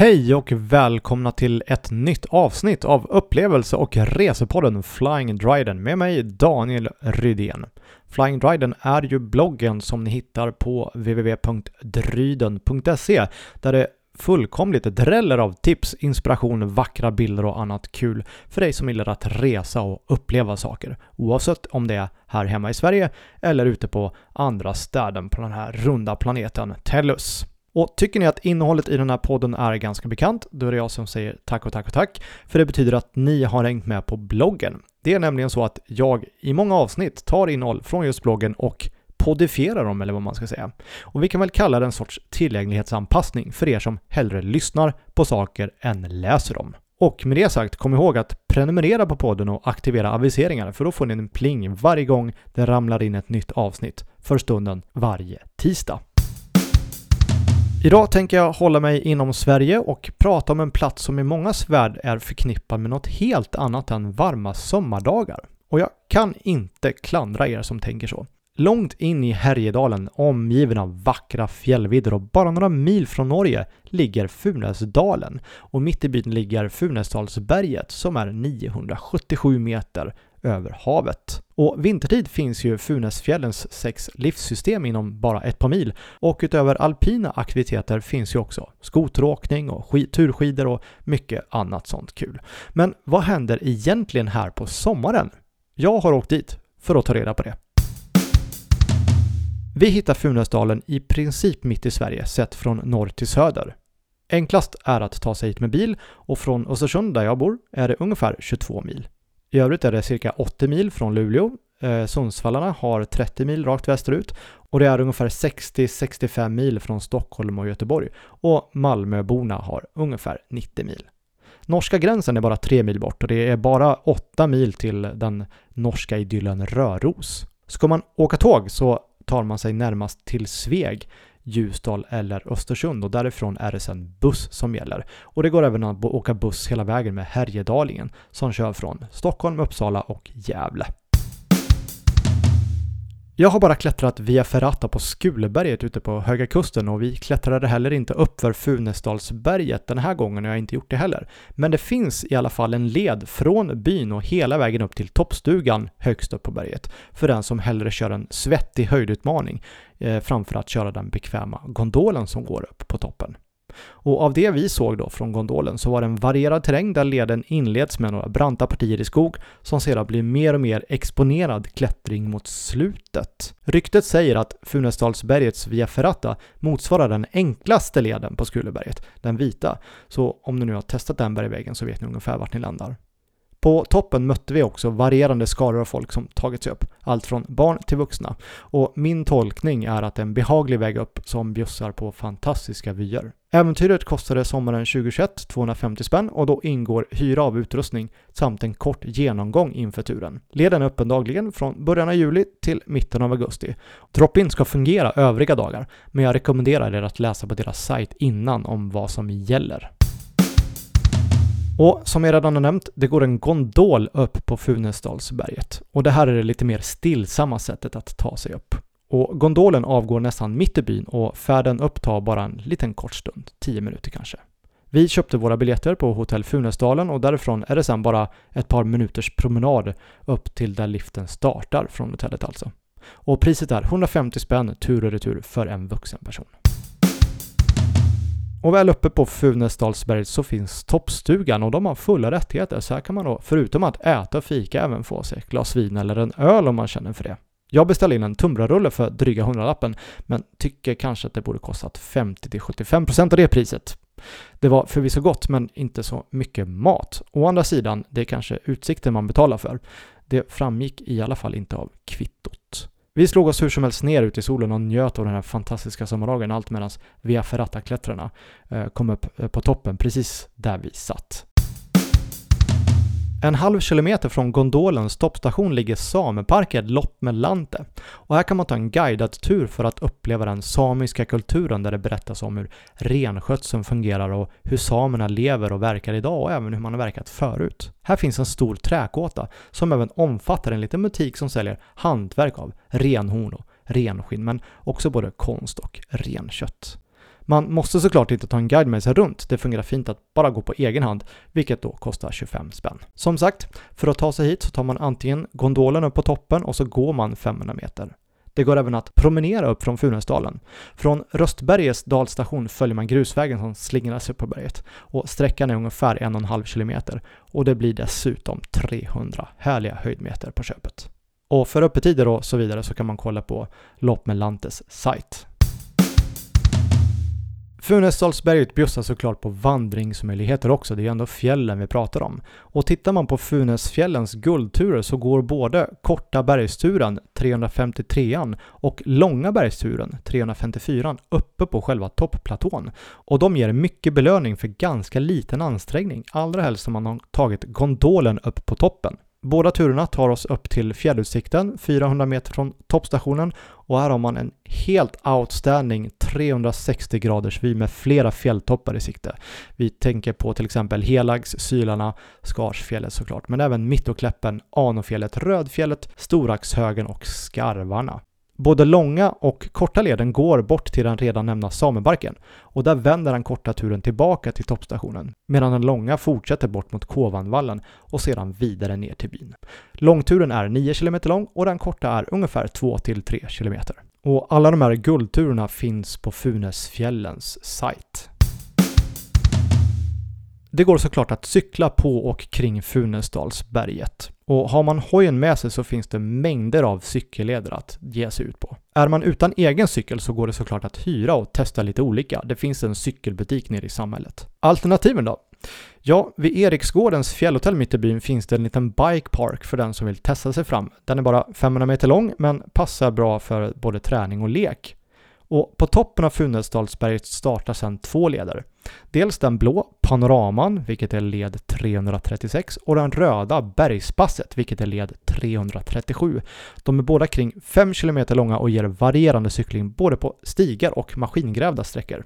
Hej och välkomna till ett nytt avsnitt av upplevelse och resepodden Flying Dryden med mig Daniel Rydén. Flying Dryden är ju bloggen som ni hittar på www.dryden.se där det fullkomligt dräller av tips, inspiration, vackra bilder och annat kul för dig som gillar att resa och uppleva saker. Oavsett om det är här hemma i Sverige eller ute på andra städer på den här runda planeten Tellus. Och tycker ni att innehållet i den här podden är ganska bekant, då är det jag som säger tack och tack och tack, för det betyder att ni har hängt med på bloggen. Det är nämligen så att jag i många avsnitt tar innehåll från just bloggen och podifierar dem, eller vad man ska säga. Och vi kan väl kalla det en sorts tillgänglighetsanpassning för er som hellre lyssnar på saker än läser dem. Och med det sagt, kom ihåg att prenumerera på podden och aktivera aviseringar för då får ni en pling varje gång det ramlar in ett nytt avsnitt för stunden varje tisdag. Idag tänker jag hålla mig inom Sverige och prata om en plats som i mångas värld är förknippad med något helt annat än varma sommardagar. Och jag kan inte klandra er som tänker så. Långt in i Härjedalen, omgiven av vackra fjällvidder och bara några mil från Norge, ligger Funäsdalen. Och mitt i byn ligger Funäsdalsberget som är 977 meter över havet. Och vintertid finns ju Funäsfjällens sex livssystem inom bara ett par mil och utöver alpina aktiviteter finns ju också skoteråkning och turskidor och mycket annat sånt kul. Men vad händer egentligen här på sommaren? Jag har åkt dit för att ta reda på det. Vi hittar Funäsdalen i princip mitt i Sverige sett från norr till söder. Enklast är att ta sig hit med bil och från Östersund där jag bor är det ungefär 22 mil. I övrigt är det cirka 80 mil från Luleå. Eh, Sundsvallarna har 30 mil rakt västerut och det är ungefär 60-65 mil från Stockholm och Göteborg och Malmöborna har ungefär 90 mil. Norska gränsen är bara 3 mil bort och det är bara 8 mil till den norska idyllen Röros. Ska man åka tåg så tar man sig närmast till Sveg, Ljusdal eller Östersund och därifrån är det sedan buss som gäller. Och det går även att åka buss hela vägen med Härjedalingen som kör från Stockholm, Uppsala och Gävle. Jag har bara klättrat via Ferrata på Skuleberget ute på Höga Kusten och vi klättrade heller inte upp för Funäsdalsberget den här gången och jag har inte gjort det heller. Men det finns i alla fall en led från byn och hela vägen upp till toppstugan högst upp på berget för den som hellre kör en svettig höjdutmaning eh, framför att köra den bekväma gondolen som går upp på toppen. Och av det vi såg då från gondolen så var det en varierad terräng där leden inleds med några branta partier i skog som sedan blir mer och mer exponerad klättring mot slutet. Ryktet säger att Funäsdalsbergets Via Ferrata motsvarar den enklaste leden på Skuleberget, den vita. Så om ni nu har testat den bergväggen så vet ni ungefär vart ni landar. På toppen mötte vi också varierande skaror av folk som tagit sig upp, allt från barn till vuxna. Och min tolkning är att en behaglig väg upp som bjussar på fantastiska vyer. Äventyret kostade sommaren 2021 250 spänn och då ingår hyra av utrustning samt en kort genomgång inför turen. Leden är öppen dagligen från början av juli till mitten av augusti. Drop-in ska fungera övriga dagar, men jag rekommenderar er att läsa på deras sajt innan om vad som gäller. Och som jag redan har nämnt, det går en gondol upp på Funäsdalsberget. Och det här är det lite mer stillsamma sättet att ta sig upp. Och gondolen avgår nästan mitt i byn och färden upp tar bara en liten kort stund, 10 minuter kanske. Vi köpte våra biljetter på hotell Funäsdalen och därifrån är det sedan bara ett par minuters promenad upp till där liften startar från hotellet alltså. Och priset är 150 spänn tur och retur för en vuxen person. Och väl uppe på Funäsdalsberget så finns toppstugan och de har fulla rättigheter så här kan man då förutom att äta och fika även få sig ett glas vin eller en öl om man känner för det. Jag beställde in en tunnbrödsrulle för dryga hundralappen men tycker kanske att det borde kostat 50-75% av det priset. Det var förvisso gott men inte så mycket mat. Å andra sidan, det är kanske utsikten man betalar för. Det framgick i alla fall inte av kvittot. Vi slog oss hur som helst ner ute i solen och njöt av den här fantastiska sommardagen allt medan Via Ferrata-klättrarna eh, kom upp eh, på toppen precis där vi satt. En halv kilometer från gondolens toppstation ligger sameparken Loppmelante och här kan man ta en guidad tur för att uppleva den samiska kulturen där det berättas om hur renskötseln fungerar och hur samerna lever och verkar idag och även hur man har verkat förut. Här finns en stor träkåta som även omfattar en liten butik som säljer hantverk av renhorn och renskinn men också både konst och renkött. Man måste såklart inte ta en guide med sig runt, det fungerar fint att bara gå på egen hand, vilket då kostar 25 spänn. Som sagt, för att ta sig hit så tar man antingen gondolen upp på toppen och så går man 500 meter. Det går även att promenera upp från Funäsdalen. Från Röstbergets dalstation följer man grusvägen som slingrar sig upp på berget och sträckan är ungefär en och en halv kilometer och det blir dessutom 300 härliga höjdmeter på köpet. Och för öppettider och så vidare så kan man kolla på Lopp med Lantes sajt. Funäsdalsberget bjussar såklart på vandringsmöjligheter också, det är ju ändå fjällen vi pratar om. Och tittar man på Funäsfjällens guldturer så går både korta bergsturen, 353an, och långa bergsturen, 354an, uppe på själva toppplatån. Och de ger mycket belöning för ganska liten ansträngning, allra helst om man har tagit gondolen upp på toppen. Båda turerna tar oss upp till fjällutsikten, 400 meter från toppstationen och här har man en helt outstanding 360 graders vy med flera fjälltoppar i sikte. Vi tänker på till exempel Helags, Sylarna, Skarsfjället såklart, men även Mittokläppen, Anofjället, Rödfjället, Storaxhögen och Skarvarna. Både långa och korta leden går bort till den redan nämnda Samebarken och där vänder den korta turen tillbaka till toppstationen medan den långa fortsätter bort mot Kovanvallen och sedan vidare ner till byn. Långturen är 9 km lång och den korta är ungefär 2-3 km. Och alla de här guldturerna finns på Funäsfjällens sajt. Det går såklart att cykla på och kring Funäsdalsberget. Och har man hojen med sig så finns det mängder av cykelleder att ge sig ut på. Är man utan egen cykel så går det såklart att hyra och testa lite olika. Det finns en cykelbutik nere i samhället. Alternativen då? Ja, vid Eriksgårdens fjällhotell mitt i byn finns det en liten bike park för den som vill testa sig fram. Den är bara 500 meter lång men passar bra för både träning och lek. Och på toppen av Funäsdalsberget startar sedan två leder. Dels den blå, Panoraman, vilket är led 336, och den röda, Bergspasset, vilket är led 337. De är båda kring 5 km långa och ger varierande cykling både på stigar och maskingrävda sträckor.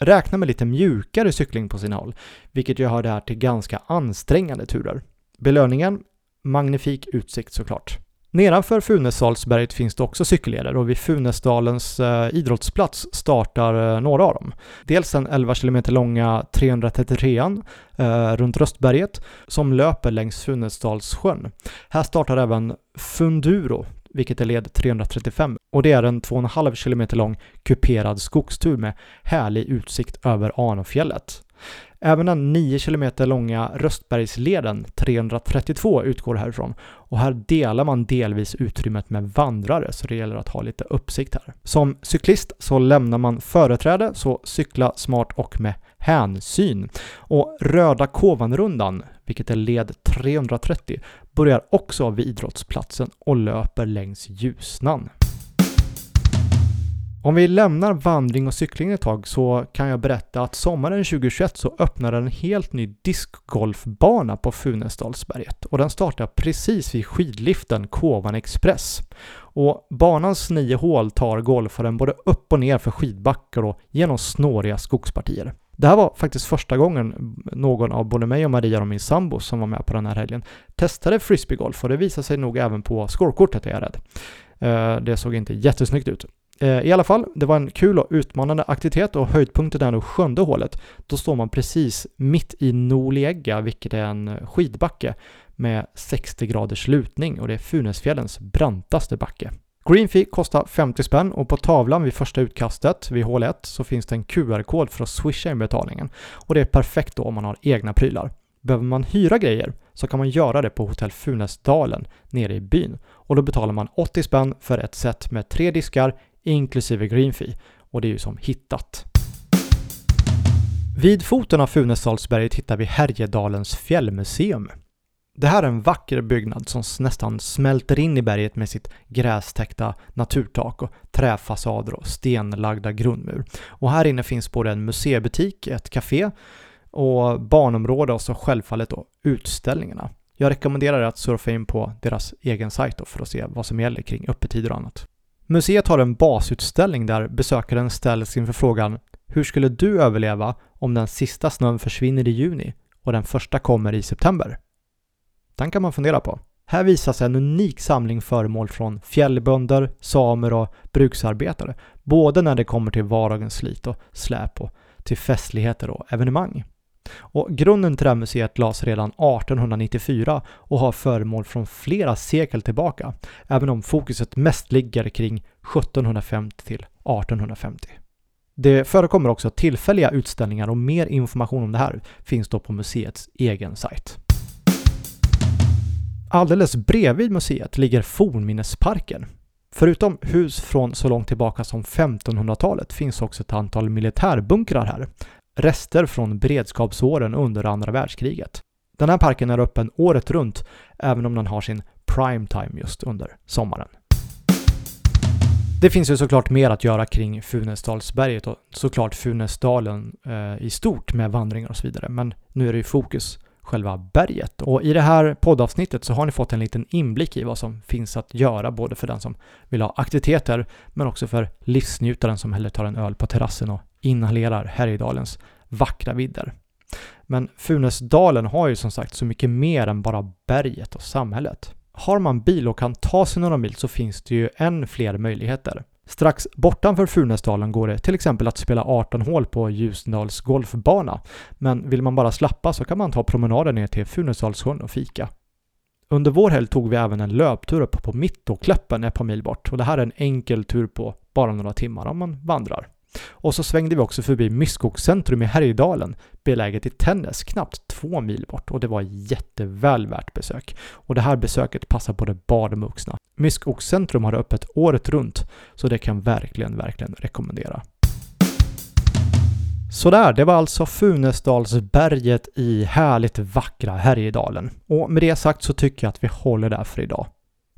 Räkna med lite mjukare cykling på sina håll, vilket gör det här till ganska ansträngande turer. Belöningen? Magnifik utsikt såklart. Nedanför Funäsdalsberget finns det också cykelleder och vid Funäsdalens eh, idrottsplats startar eh, några av dem. Dels den 11 km långa 333an eh, runt Röstberget som löper längs Funäsdalssjön. Här startar även Funduro, vilket är led 335 och det är en 2,5 km lång kuperad skogstur med härlig utsikt över Anofjället. Även den 9 km långa Röstbergsleden 332 utgår härifrån och här delar man delvis utrymmet med vandrare så det gäller att ha lite uppsikt här. Som cyklist så lämnar man företräde så cykla smart och med hänsyn. Och Röda Kovanrundan, vilket är led 330, börjar också vid idrottsplatsen och löper längs Ljusnan. Om vi lämnar vandring och cykling ett tag så kan jag berätta att sommaren 2021 så öppnade en helt ny discgolfbana på Funäsdalsberget och den startar precis vid skidliften Kovan Express. Och banans nio hål tar golfaren både upp och ner för skidbackar och genom snåriga skogspartier. Det här var faktiskt första gången någon av både mig och Maria och min sambo som var med på den här helgen testade frisbeegolf och det visade sig nog även på scorekortet är jag rädd. Eh, det såg inte jättesnyggt ut. Eh, I alla fall, det var en kul och utmanande aktivitet och höjdpunkten är nog sjunde hålet. Då står man precis mitt i Noliegga, vilket är en eh, skidbacke med 60 graders lutning och det är Funäsfjällens brantaste backe. Green fee kostar 50 spänn och på tavlan vid första utkastet vid hål 1 så finns det en QR-kod för att swisha in betalningen och det är perfekt då om man har egna prylar. Behöver man hyra grejer så kan man göra det på hotell Funäsdalen nere i byn och då betalar man 80 spänn för ett set med tre diskar, inklusive green fee och det är ju som hittat. Vid foten av Funäsdalsberget hittar vi Härjedalens fjällmuseum. Det här är en vacker byggnad som nästan smälter in i berget med sitt grästäckta naturtak och träfasader och stenlagda grundmur. Och här inne finns både en museibutik, ett café och barnområde och så självfallet då utställningarna. Jag rekommenderar att surfa in på deras egen sajt för att se vad som gäller kring öppettider och annat. Museet har en basutställning där besökaren ställs inför frågan Hur skulle du överleva om den sista snön försvinner i juni och den första kommer i september? Den kan man fundera på. Här visas en unik samling föremål från fjällbönder, samer och bruksarbetare, både när det kommer till vardagens slit och släp och till festligheter och evenemang. Och grunden till det här museet lades redan 1894 och har föremål från flera sekel tillbaka, även om fokuset mest ligger kring 1750 till 1850. Det förekommer också tillfälliga utställningar och mer information om det här finns då på museets egen sajt. Alldeles bredvid museet ligger Fornminnesparken. Förutom hus från så långt tillbaka som 1500-talet finns också ett antal militärbunkrar här. Rester från beredskapsåren under andra världskriget. Den här parken är öppen året runt, även om den har sin prime time just under sommaren. Det finns ju såklart mer att göra kring Funäsdalsberget och såklart Funäsdalen eh, i stort med vandringar och så vidare, men nu är det ju fokus själva berget. Och i det här poddavsnittet så har ni fått en liten inblick i vad som finns att göra både för den som vill ha aktiviteter men också för livsnjutaren som hellre tar en öl på terrassen och inhalerar Härjedalens vackra vidder. Men Funäsdalen har ju som sagt så mycket mer än bara berget och samhället. Har man bil och kan ta sig några mil så finns det ju än fler möjligheter. Strax bortanför Funäsdalen går det till exempel att spela 18 hål på Ljusdals golfbana. Men vill man bara slappa så kan man ta promenaden ner till Funäsdalssjön och fika. Under vår helg tog vi även en löptur upp på Mittåkläppen ett par mil bort och det här är en enkel tur på bara några timmar om man vandrar. Och så svängde vi också förbi Myskogcentrum i Härjedalen, beläget i Tännäs, knappt två mil bort och det var jätteväl värt besök. Och det här besöket passar både barn och vuxna. Myskogcentrum har öppet året runt, så det kan verkligen, verkligen rekommendera. Sådär, det var alltså Funäsdalsberget i härligt vackra Härjedalen. Och med det sagt så tycker jag att vi håller där för idag.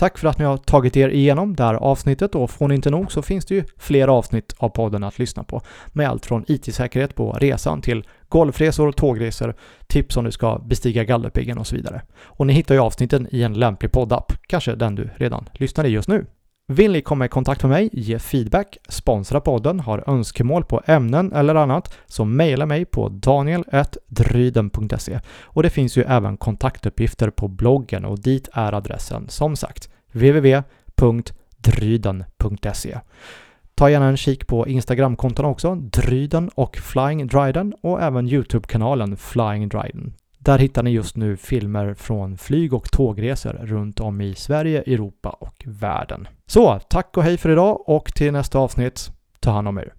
Tack för att ni har tagit er igenom det här avsnittet och får ni inte nog så finns det ju fler avsnitt av podden att lyssna på med allt från IT-säkerhet på resan till golfresor, tågresor, tips om du ska bestiga Galdhöpiggen och så vidare. Och ni hittar ju avsnitten i en lämplig poddapp, kanske den du redan lyssnar i just nu. Vill ni komma i kontakt med mig, ge feedback, sponsra podden, har önskemål på ämnen eller annat, så mejla mig på daniel.dryden.se. Och det finns ju även kontaktuppgifter på bloggen och dit är adressen som sagt www.dryden.se. Ta gärna en kik på Instagramkontona också, Dryden och Flying Dryden och även Youtube-kanalen Flying Dryden. Där hittar ni just nu filmer från flyg och tågresor runt om i Sverige, Europa och världen. Så, tack och hej för idag och till nästa avsnitt, ta hand om er.